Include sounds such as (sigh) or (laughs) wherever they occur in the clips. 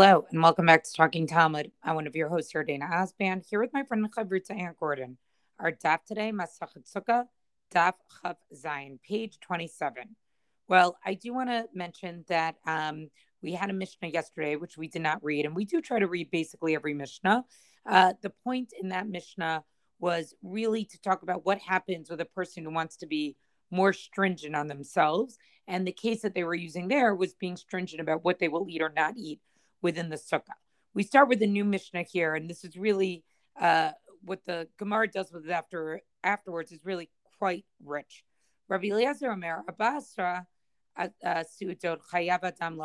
Hello, and welcome back to Talking Talmud. I'm one of your hosts here, Yardaena Osband, here with my friend Chavruta Anne Gordon. Our daf today, Masachet Sukkah, daf Chav Zion, page 27. Well, I do want to mention that um, we had a Mishnah yesterday, which we did not read, and we do try to read basically every Mishnah. Uh, the point in that Mishnah was really to talk about what happens with a person who wants to be more stringent on themselves. And the case that they were using there was being stringent about what they will eat or not eat within the sukkah. We start with the new Mishnah here, and this is really uh, what the Gemara does with it after afterwards is really quite rich. Rabbi Eliezer Omer Abasra Suudot Chayav Adam.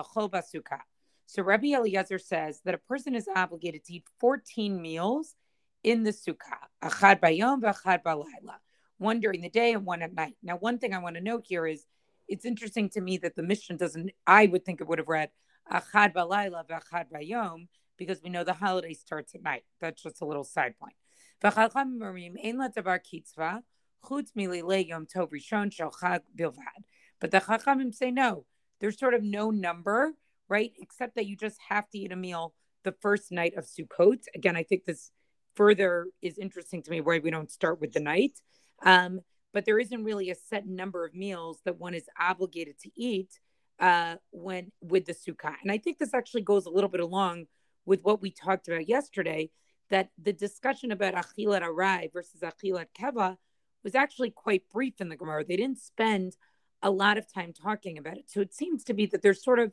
So Rabbi Eliezer says that a person is obligated to eat 14 meals in the sukkah, achad bayom balayla, one during the day and one at night. Now, one thing I want to note here is it's interesting to me that the Mishnah doesn't. I would think it would have read Achad Balayla v'Achad Bayom because we know the holiday starts at night. That's just a little side point. But the Chachamim say no. There's sort of no number, right? Except that you just have to eat a meal the first night of Sukkot. Again, I think this further is interesting to me why we don't start with the night. Um, but there isn't really a set number of meals that one is obligated to eat uh, when with the sukkah. And I think this actually goes a little bit along with what we talked about yesterday. That the discussion about achilat arai versus achilat keva was actually quite brief in the Gemara. They didn't spend a lot of time talking about it. So it seems to be that there's sort of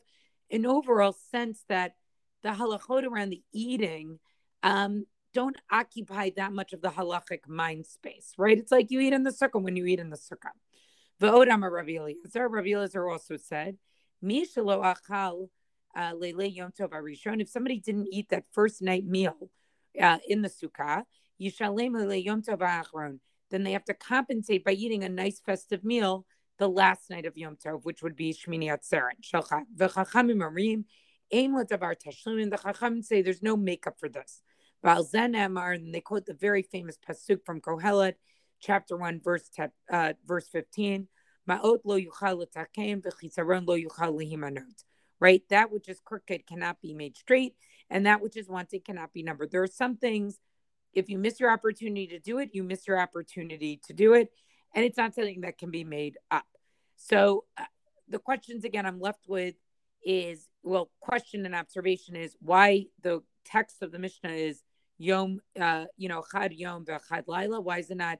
an overall sense that the halachot around the eating um, don't occupy that much of the halachic mind space, right? It's like you eat in the sukkah when you eat in the sukkah. V'odam Rabbi Eliezer, Rabbi Eliezer also said, Uh. If somebody didn't eat that first night meal uh, in the sukkah. Then they have to compensate by eating a nice festive meal the last night of Yom Tov, which would be Shmini Atzeret. The chachamim say there's no makeup for this. And they quote the very famous pasuk from Kohelet, chapter one, verse te- uh, verse fifteen. Right, that which is crooked cannot be made straight, and that which is wanted cannot be numbered. There are some things. If you miss your opportunity to do it, you miss your opportunity to do it, and it's not something that can be made up. So, uh, the questions again I'm left with is well, question and observation is why the text of the Mishnah is Yom, uh, you know, Chad Yom v'Chad Laila. Why is it not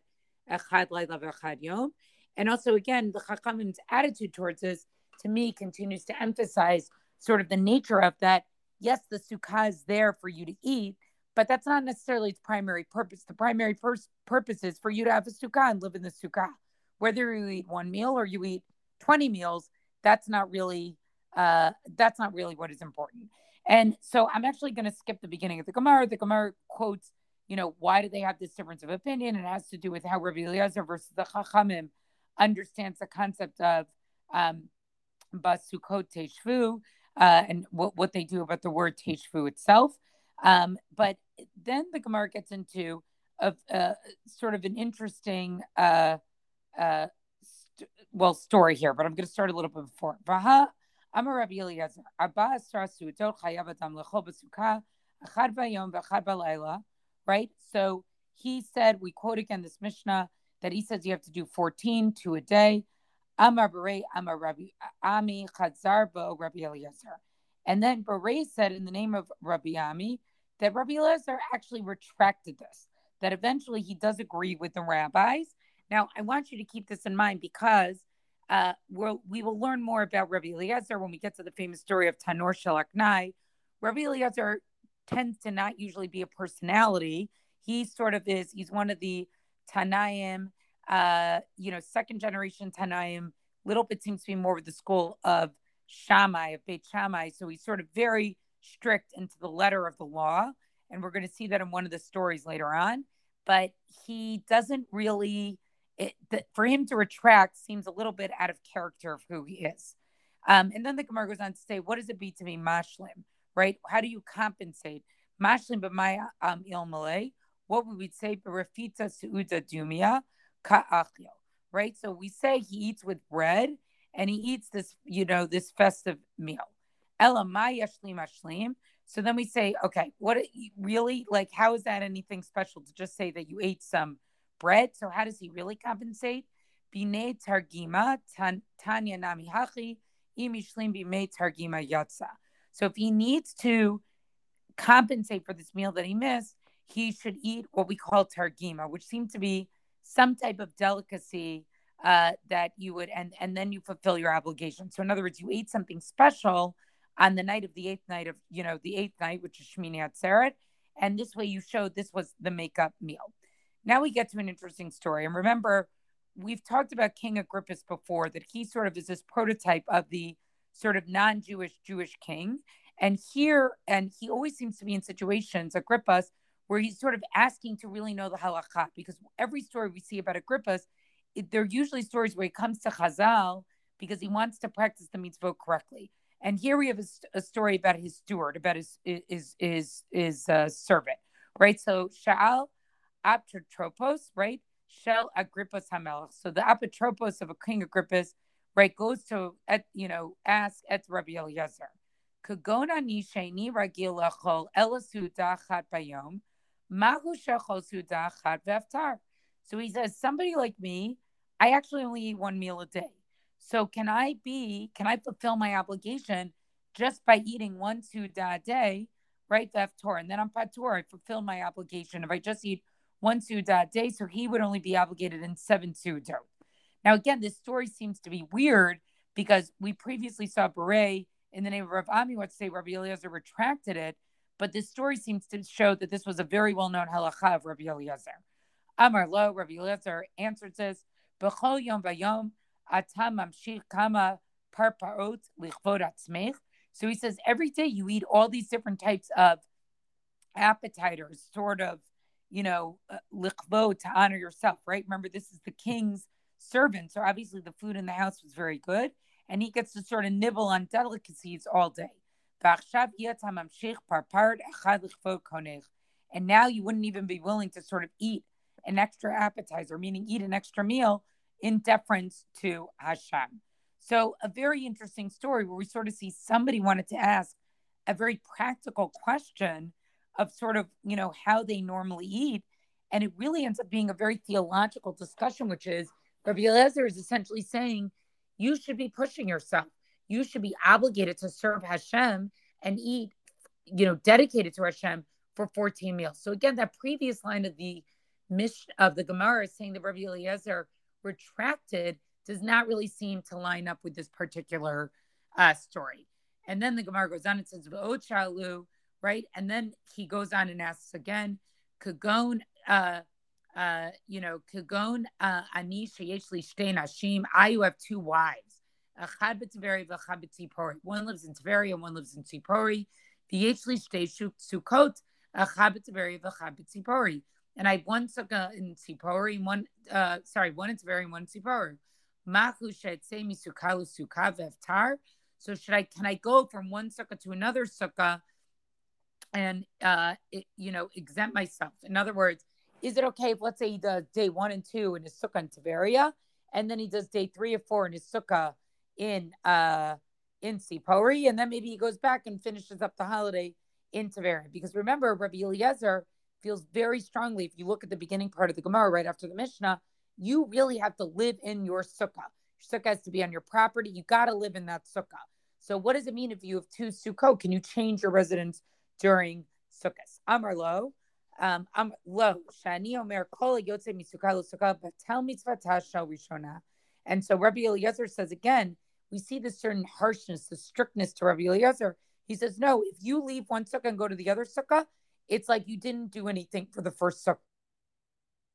Chad Laila v'Chad Yom? And also, again, the Chachamim's attitude towards this, to me, continues to emphasize sort of the nature of that. Yes, the sukkah is there for you to eat, but that's not necessarily its primary purpose. The primary pers- purpose is for you to have a sukkah and live in the sukkah. Whether you eat one meal or you eat 20 meals, that's not really uh, that's not really what is important. And so I'm actually going to skip the beginning of the Gemara. The Gemara quotes, you know, why do they have this difference of opinion? It has to do with how Rabbi Eliezer versus the Chachamim understands the concept of um, basukot teshvu uh, and what, what they do about the word teshvu itself. Um, but then the Gemara gets into a, uh, sort of an interesting, uh, uh, st- well, story here, but I'm going to start a little bit before. Vaha a Rabbi Eliezer. Abba Asrasu Dot Chayav Adam Lechol B'Sukkah Achad Vayom V'Achad Balayla. Right. So he said, we quote again this Mishnah that he says you have to do 14, two a day. Ami Rabbi Eliezer. And then Beret said in the name of Rabbi Ami that Rabbi Eliezer actually retracted this, that eventually he does agree with the rabbis. Now, I want you to keep this in mind because uh, we'll, we will learn more about Rabbi Eliezer when we get to the famous story of Tanor Shalaknai. Rabbi Eliezer tends to not usually be a personality. He sort of is, he's one of the Tanaim, uh, you know, second generation Tanaim, little bit seems to be more with the school of Shammai, of Beit Shammai. So he's sort of very strict into the letter of the law. And we're going to see that in one of the stories later on. But he doesn't really it, that for him to retract seems a little bit out of character of who he is. Um, and then the Gemara goes on to say, what does it be to be mashlim, right? How do you compensate? Mashlim but my um, il malay. What would we say? Berefita suuda dumia ka'achyo, right? So we say he eats with bread and he eats this, you know, this festive meal. Ela yashlim mashlim. So then we say, okay, what really like? How is that anything special to just say that you ate some bread? So how does he really compensate? Bine targima tanya nami hachi imishlim bime targima yatsa. So if he needs to compensate for this meal that he missed, he should eat what we call targima, which seemed to be some type of delicacy uh, that you would, and and then you fulfill your obligation. So in other words, you ate something special on the night of the eighth night of you know the eighth night, which is Shmini Atzeret, and this way you showed this was the makeup meal. Now we get to an interesting story, and remember, we've talked about King Agrippus before that he sort of is this prototype of the sort of non-Jewish Jewish king, and here, and he always seems to be in situations Agrippa's where he's sort of asking to really know the halakha because every story we see about Agrippa's, it, they're usually stories where he comes to Chazal because he wants to practice the mitzvot correctly. And here we have a, a story about his steward, about his his his his uh, servant, right? So Shaal Apotropos, right? Shel Agrippa's Hamelech. So the Apotropos of a king Agrippa's, right, goes to at you know ask at Rabbi Eliezer. Kagona nisheni ragil lachol elasu dachat bayom, So he says, somebody like me, I actually only eat one meal a day. So can I be, can I fulfill my obligation just by eating one suda a day, right? Veftor. And then I'm patur, I fulfill my obligation. If I just eat one suda a day, so he would only be obligated in seven suda. Now, again, this story seems to be weird because we previously saw Beret in the name of Rav Ami, what say Rabbi Eliezer retracted it, but this story seems to show that this was a very well-known halacha of Rabbi Eliezer. Amar lo, Rabbi Eliezer answered this, B'chol yom v'yom atam mamshich kama parparot lichvod atzmech. So he says every day you eat all these different types of appetizers, sort of, you know, uh, lichvod to honor yourself, right? Remember, this is the king's servant, so obviously the food in the house was very good and he gets to sort of nibble on delicacies all day. And now you wouldn't even be willing to sort of eat an extra appetizer, meaning eat an extra meal in deference to Hashem. So, a very interesting story where we sort of see somebody wanted to ask a very practical question of sort of, you know, how they normally eat. And it really ends up being a very theological discussion, which is Rabbi Eliezer is essentially saying you should be pushing yourself. You should be obligated to serve Hashem and eat, you know, dedicated to Hashem for 14 meals. So again, that previous line of the Mish of the Gemara saying that Rabbi Eliezer retracted does not really seem to line up with this particular uh, story. And then the Gemara goes on and says, Chalu, right? And then he goes on and asks again, Kagon, uh, uh, you know, Kagon uh, Ani Sheyesh Li Nashim. I you have two wives. One lives in Tveri and one lives in Tzipori. And I one sukkah in Tzipori, one, uh, sorry, one in Tveri and one in Tzipori. So should I, can I go from one sukkah to another sukkah and, uh, it, you know, exempt myself? In other words, is it okay if let's say he does day one and two in his sukkah in Tiberia, and then he does day three or four in his sukkah in uh in Tzipori, and then maybe he goes back and finishes up the holiday in Tiberia? Because remember, Rabbi Eliezer feels very strongly. If you look at the beginning part of the Gemara right after the Mishnah, you really have to live in your sukkah. Your sukkah has to be on your property. You got to live in that sukkah. So, what does it mean if you have two sukkot? Can you change your residence during sukkahs? Amar lo, um, I'm low. Shani Omer Kol Yotze Misuka Lusuka, but tell mitzvah Tasha Rishona. And so Rabbi Eliezer says again, we see this certain harshness, the strictness to Rabbi Eliezer. He says, no, if you leave one sukkah and go to the other sukkah, it's like you didn't do anything for the first sukkah.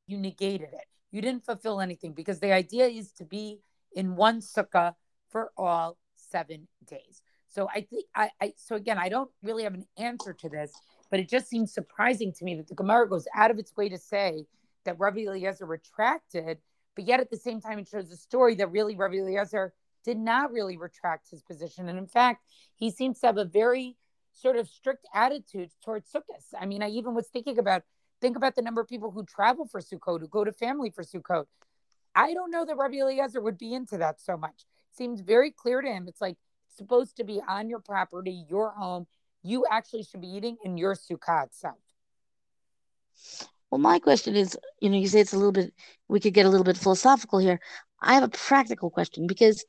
You negated it. You didn't fulfill anything because the idea is to be in one sukkah for all seven days. So I think I, I so again, I don't really have an answer to this but it just seems surprising to me that the Gemara goes out of its way to say that Rabbi Eliezer retracted, but yet at the same time it shows a story that really Rabbi Eliezer did not really retract his position. And in fact, he seems to have a very sort of strict attitude towards Sukkot. I mean, I even was thinking about think about the number of people who travel for Sukkot, who go to family for Sukkot. I don't know that Rabbi Eliezer would be into that so much. It seems very clear to him. It's like it's supposed to be on your property, your home you actually should be eating in your sukkah itself. Well, my question is, you know, you say it's a little bit, we could get a little bit philosophical here. I have a practical question because,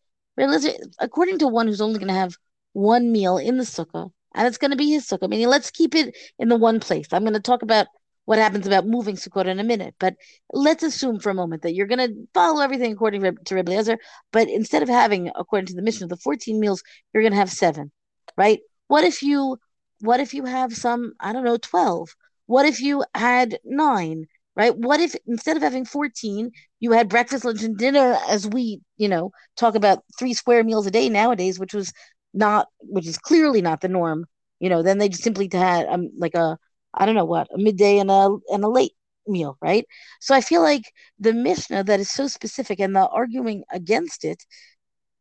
according to one who's only going to have one meal in the sukkah, and it's going to be his sukkah, meaning let's keep it in the one place. I'm going to talk about what happens about moving sukkah in a minute, but let's assume for a moment that you're going to follow everything according to Rebbe Eliezer, but instead of having, according to the mission of the 14 meals, you're going to have seven, right? What if you, what if you have some, I don't know, 12? What if you had nine? Right? What if instead of having 14, you had breakfast, lunch, and dinner as we, you know, talk about three square meals a day nowadays, which was not, which is clearly not the norm. You know, then they just simply had um, like a, I don't know what, a midday and a and a late meal, right? So I feel like the Mishnah that is so specific and the arguing against it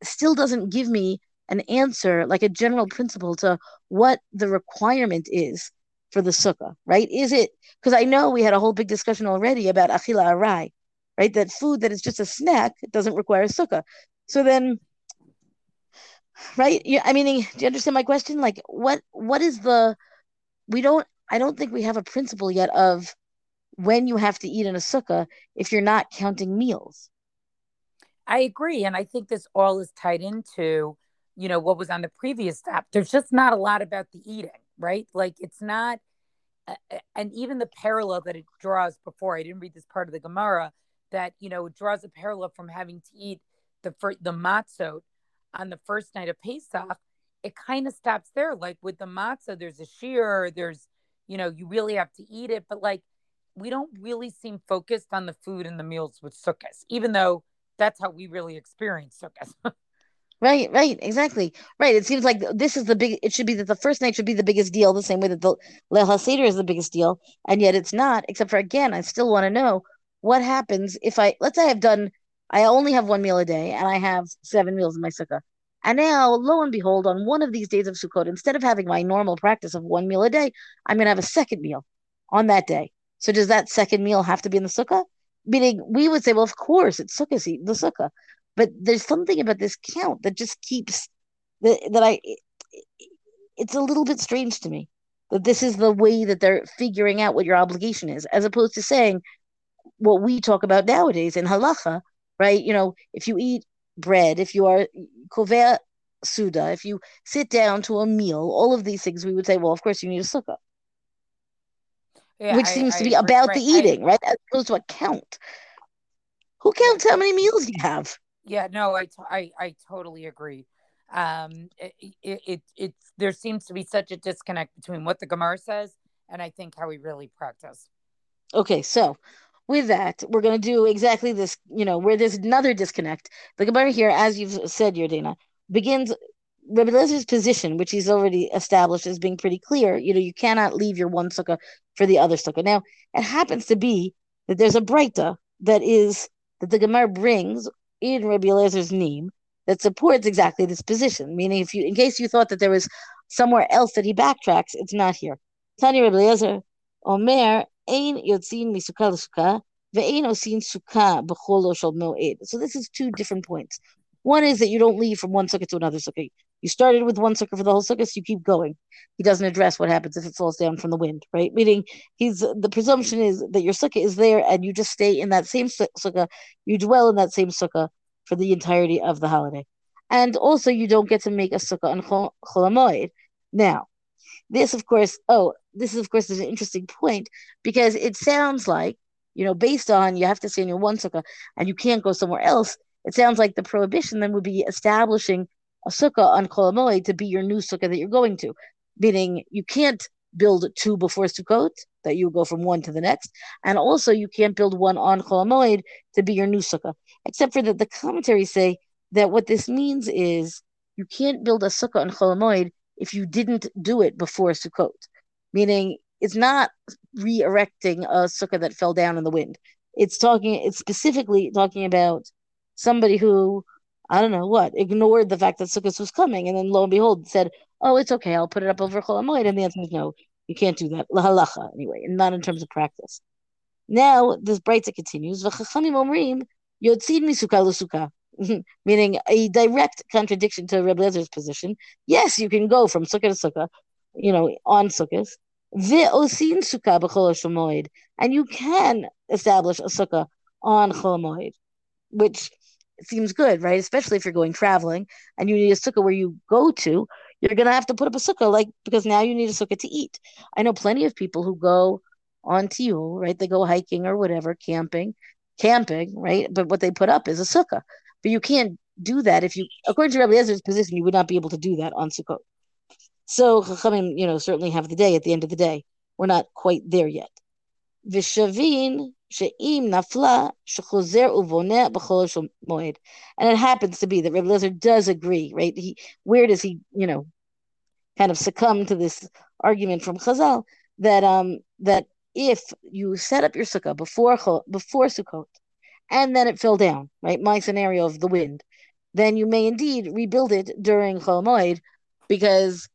still doesn't give me an answer, like a general principle to what the requirement is for the sukkah, right? Is it because I know we had a whole big discussion already about achila arai, right? That food that is just a snack doesn't require a sukkah. So then, right? Yeah, I mean, do you understand my question? Like, what what is the? We don't. I don't think we have a principle yet of when you have to eat in a sukkah if you're not counting meals. I agree, and I think this all is tied into, you know, what was on the previous step. There's just not a lot about the eating right? Like it's not, and even the parallel that it draws before, I didn't read this part of the Gemara, that, you know, it draws a parallel from having to eat the, fir- the matzot on the first night of Pesach. It kind of stops there. Like with the matzah, there's a shear, there's, you know, you really have to eat it, but like we don't really seem focused on the food and the meals with sukkahs, even though that's how we really experience sukkahs. (laughs) Right, right, exactly. Right. It seems like this is the big. It should be that the first night should be the biggest deal, the same way that the Leil HaSeder is the biggest deal, and yet it's not. Except for again, I still want to know what happens if I let's say I've done. I only have one meal a day, and I have seven meals in my sukkah. And now, lo and behold, on one of these days of Sukkot, instead of having my normal practice of one meal a day, I'm going to have a second meal on that day. So does that second meal have to be in the sukkah? Meaning, we would say, well, of course, it's sukkah, the sukkah. But there's something about this count that just keeps that that I it's a little bit strange to me that this is the way that they're figuring out what your obligation is, as opposed to saying what we talk about nowadays in halacha, right? You know, if you eat bread, if you are kovea suda, if you sit down to a meal, all of these things, we would say, well, of course, you need a sukkah. Yeah, which I, seems I, to be I, about right, the eating, right? As opposed to a count. Who counts how many meals you have? Yeah, no, I, t- I, I totally agree. Um, it, it, it, it's there seems to be such a disconnect between what the Gemara says and I think how we really practice. Okay, so with that, we're going to do exactly this. You know, where there's another disconnect. The Gemara here, as you've said, Yardaena, begins Rabbi Lezer's position, which he's already established as being pretty clear. You know, you cannot leave your one sukkah for the other sukkah. Now, it happens to be that there's a breita that is that the Gemara brings in Rabbi Eliezer name that supports exactly this position. Meaning, if you, in case you thought that there was somewhere else that he backtracks, it's not here. Tani Rabbi Eliezer, Omer, Ein Yotzin Ve'ein Osin Moed. So this is two different points. One is that you don't leave from one sukkah to another sukkah. You started with one sukkah for the whole sukkah, so you keep going. He doesn't address what happens if it falls down from the wind, right? Meaning, he's the presumption is that your sukkah is there and you just stay in that same sukkah. You dwell in that same sukkah for the entirety of the holiday, and also you don't get to make a sukkah on Chol Now, this, of course, oh, this is of course is an interesting point because it sounds like you know, based on you have to stay in your one sukkah and you can't go somewhere else it sounds like the prohibition then would be establishing a sukkah on Chol to be your new sukkah that you're going to, meaning you can't build two before Sukkot, that you go from one to the next, and also you can't build one on Chol to be your new sukkah, except for that the commentaries say that what this means is you can't build a sukkah on Chol if you didn't do it before Sukkot, meaning it's not re-erecting a sukkah that fell down in the wind. It's talking. It's specifically talking about somebody who I don't know what ignored the fact that Sukkot was coming, and then lo and behold said, "Oh, it's okay, I'll put it up over Chol Hamoed." And the answer is no, you can't do that. Lahalacha anyway, and not in terms of practice. Now this Breita continues. V'chachamim omrim yotzid l'sukkah. (laughs) Meaning a direct contradiction to Reb Lezer's position. Yes, you can go from sukkah to sukkah, you know, on Sukkot. Ve'osin sukkah b'chol and you can establish a sukkah on Chol which seems good, right? Especially if you're going traveling and you need a sukkah where you go to, you're gonna have to put up a sukkah, like because now you need a sukkah to eat. I know plenty of people who go on tiyul, right? They go hiking or whatever, camping, camping, right? But what they put up is a sukkah. But you can't do that if you, according to Rabbi Ezra's position, you would not be able to do that on Sukkot. So Chachamim, you know, certainly have the day at the end of the day. We're not quite there yet. Vishavin she'im nafla uvoneh b'chol moed. And it happens to be that Rabbi Lezer does agree, right? He, where does he, you know, kind of succumb to this argument from Chazal that um that if you set up your sukkah before before Sukkot, and then it fell down, right? My scenario of the wind, then you may indeed rebuild it during Chol Moed, because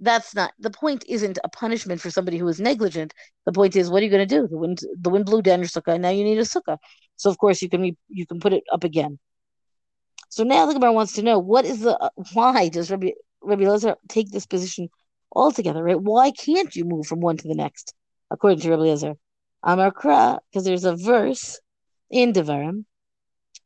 that's not the point. Isn't a punishment for somebody who is negligent. The point is, what are you going to do? The wind, the wind blew down your sukkah, and now you need a sukkah. So of course you can you can put it up again. So now the Gemara wants to know what is the why does Rabbi Rabbi Elazar take this position altogether? Right? Why can't you move from one to the next? According to Rabbi Elazar, Amar Kra, because there's a verse in Devarim,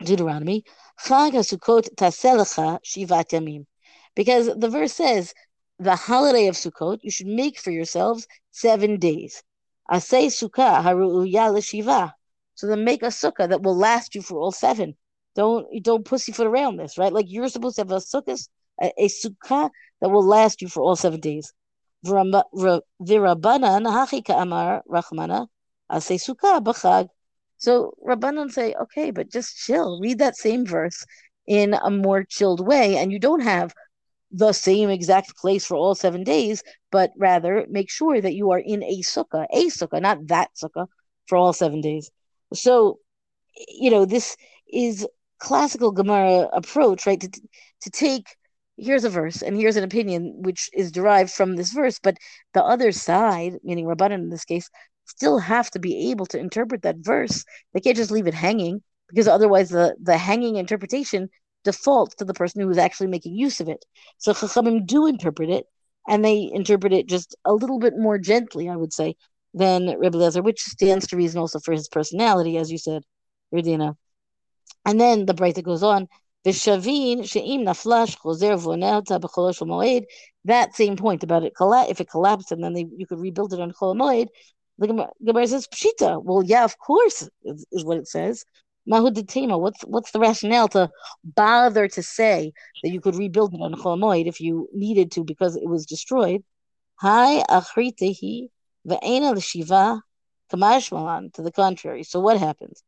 Deuteronomy, Chag Shivat Yamim. Because the verse says, the holiday of Sukkot, you should make for yourselves seven days. Asay Sukkah Haru'uya L'Shiva. So then make a sukkah that will last you for all seven. Don't don't pussyfoot around this, right? Like you're supposed to have a sukkah, a, a sukkah that will last you for all seven days. Virabanan hachika amar rachmana asay sukkah b'chag so Rabbanan say, okay, but just chill. Read that same verse in a more chilled way, and you don't have the same exact place for all seven days, but rather make sure that you are in a sukkah, a sukkah, not that sukkah, for all seven days. So, you know, this is classical Gemara approach, right? To to take here's a verse and here's an opinion which is derived from this verse, but the other side, meaning Rabbanan in this case, still have to be able to interpret that verse. They can't just leave it hanging because otherwise the, the hanging interpretation defaults to the person who is actually making use of it. So Chachamim do interpret it, and they interpret it just a little bit more gently, I would say, than Rebbe Lezer, which stands to reason also for his personality, as you said, Yardaena. And then the Braita goes on, Vishavin she'im naflash chozer moed. That same point about it, if it collapsed and then they, you could rebuild it on chol moed, the Gemara says pshita. Well, yeah, of course is, is what it says. Mahuditema. What's what's the rationale to bother to say that you could rebuild it on Chol Hamoed if you needed to because it was destroyed? Hi achritehi ve'ena l'shiva kamashmalan. To the contrary. So what happens?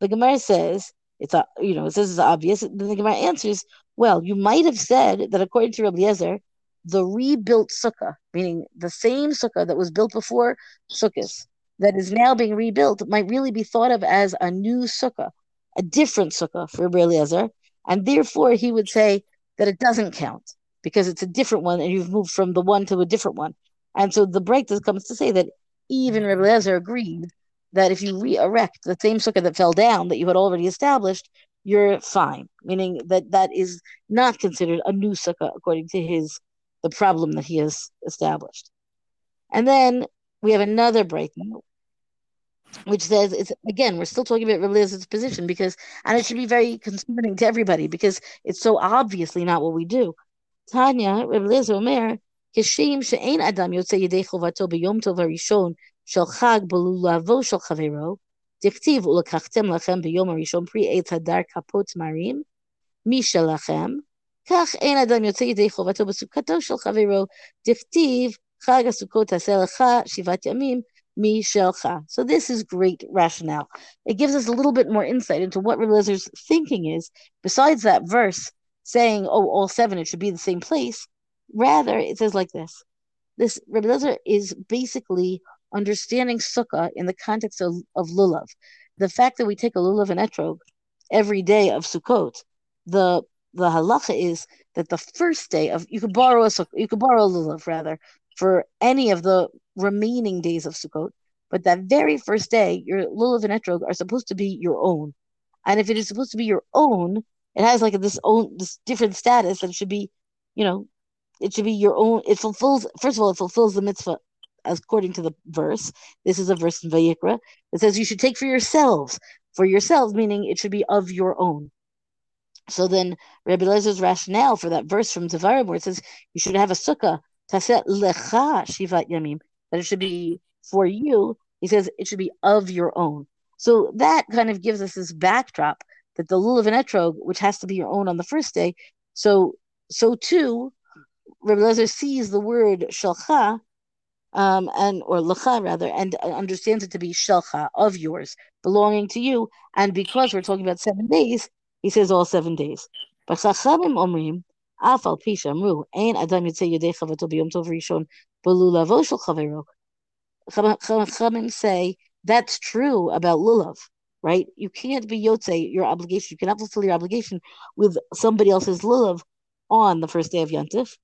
The Gemara says it's a you know it says it's obvious. Then the Gemara answers, well, you might have said that according to Rabbi Yezer, the rebuilt sukkah, meaning the same sukkah that was built before sukkahs, that is now being rebuilt, might really be thought of as a new sukkah, a different sukkah for Rabbi Eliezer, and therefore he would say that it doesn't count because it's a different one and you've moved from the one to a different one. And so the breakdown comes to say that even Rabbi Eliezer agreed that if you re-erect the same sukkah that fell down that you had already established, you're fine, meaning that that is not considered a new sukkah according to his the problem that he has established. And then we have another breaking, which says it's again we're still talking about Elizabeth's position because and it should be very concerning to everybody because it's so obviously not what we do. Tanya Elizabeth Omer כשם שאין אדם יוצא ידי חובתו ביום טוב הראשון של חג בלולבו של חברו, דכתיב ולקחתם לכם ביום הראשון פרי עץ הדר כפות מרים, משלכם, כך אין אדם יוצא ידי חובתו בסוכתו של חברו, דכתיב חג הסוכות תעשה לך שבעת ימים Mishelcha. So this is great rationale. It gives us a little bit more insight into what Relizer's thinking is, besides that verse saying, oh, all seven, it should be the same place. Rather, it says like this. This Rebelezer is basically understanding sukkah in the context of, of lulav. The fact that we take a lulav and etrog every day of Sukkot, the the halacha is that the first day of you could borrow a sukkah, you could borrow a lulav rather for any of the remaining days of Sukkot, but that very first day your lulav and etrog are supposed to be your own, and if it is supposed to be your own, it has like this own this different status and should be, you know, it should be your own. It fulfills. First of all, it fulfills the mitzvah according to the verse. This is a verse in Vayikra. It says you should take for yourselves, for yourselves, meaning it should be of your own. So then Rabbi Lezer's rationale for that verse from Devarim where it says you should have a sukkah, lecha shivat yamim, that it should be for you, he says it should be of your own. So that kind of gives us this backdrop that the lulav and etrog, which has to be your own on the first day, so so too, Rabbi Lezer sees the word shalcha um, and or lacha rather, and understands it to be shelcha of yours, belonging to you. And because we're talking about seven days, he says all seven days. But chachamim omrim afal pisha amru ein adam yitzei yedei chavato biyom tov rishon belulavo shel chavero. Chachamim say that's true about lulav, right? You can't be yotze your obligation. You cannot fulfill your obligation with somebody else's lulav on the first day of Yantif,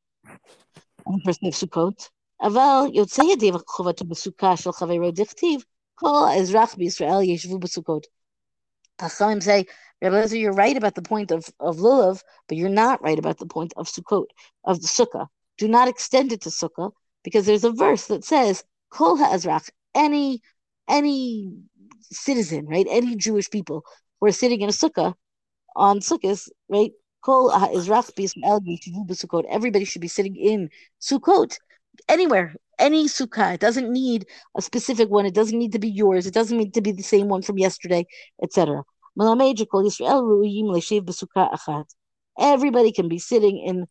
on the first day of Sukkot. אבל יוצא ידי חובתו בסוכה של חברו דכתיב, כל האזרח בישראל ישבו בסוכות. Chachamim say, Rabbi you're right about the point of, of Lulav, but you're not right about the point of Sukkot, of the Sukkah. Do not extend it to Sukkah, because there's a verse that says, Kol ha'azrach, any, any citizen, right, any Jewish people who are sitting in a Sukkah, on Sukkahs, right, Kol ha'azrach b'Yisrael yishivu b'Sukkot. Everybody should be sitting in Sukkot anywhere, any sukkah. It doesn't need a specific one. It doesn't need to be yours. It doesn't need to be the same one from yesterday, etc. Everybody can be sitting in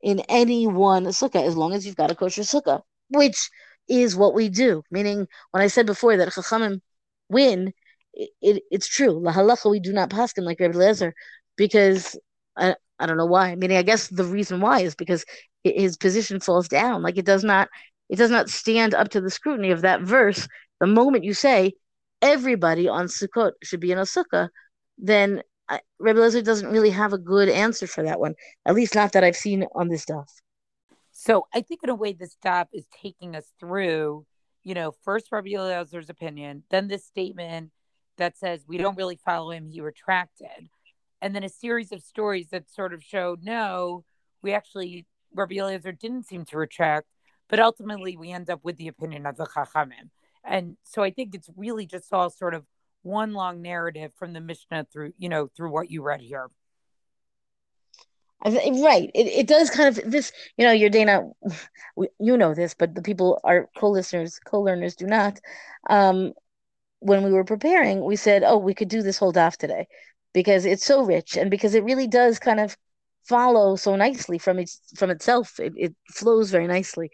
in any one sukkah as long as you've got a kosher sukkah, which is what we do. Meaning, when I said before that chachamim win, it, it, it's true. La halacha we do not paskin like Rabbi Lezer because I, I don't know why. Meaning, I guess the reason why is because his position falls down. Like it does not it does not stand up to the scrutiny of that verse. The moment you say everybody on Sukkot should be in a sukkah, then I, Rebbe Lezer doesn't really have a good answer for that one. At least not that I've seen on this stuff. So I think in a way this stop is taking us through, you know, first Rabbi Lezer's opinion, then this statement that says we don't really follow him, he retracted. And then a series of stories that sort of showed no, we actually Rabbi Eliezer didn't seem to retract, but ultimately we end up with the opinion of the Chachamim. And so I think it's really just all sort of one long narrative from the Mishnah through, you know, through what you read here. Right. It, it does kind of this, you know, Yardaena, you know this, but the people, our co-listeners, co-learners do not. Um, when we were preparing, we said, oh, we could do this whole daf today because it's so rich and because it really does kind of follow so nicely from its from itself. It, it flows very nicely.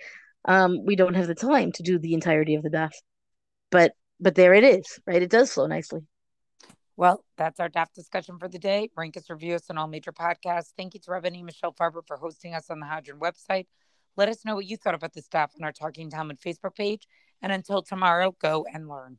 Um, we don't have the time to do the entirety of the daf, but but there it is, right? It does flow nicely. Well, that's our daf discussion for the day. Rank us, review us on all major podcasts. Thank you to Rabbi Michelle Farber for hosting us on the Hadran website. Let us know what you thought about the staff on our Talking Talmud Facebook page. And until tomorrow, go and learn.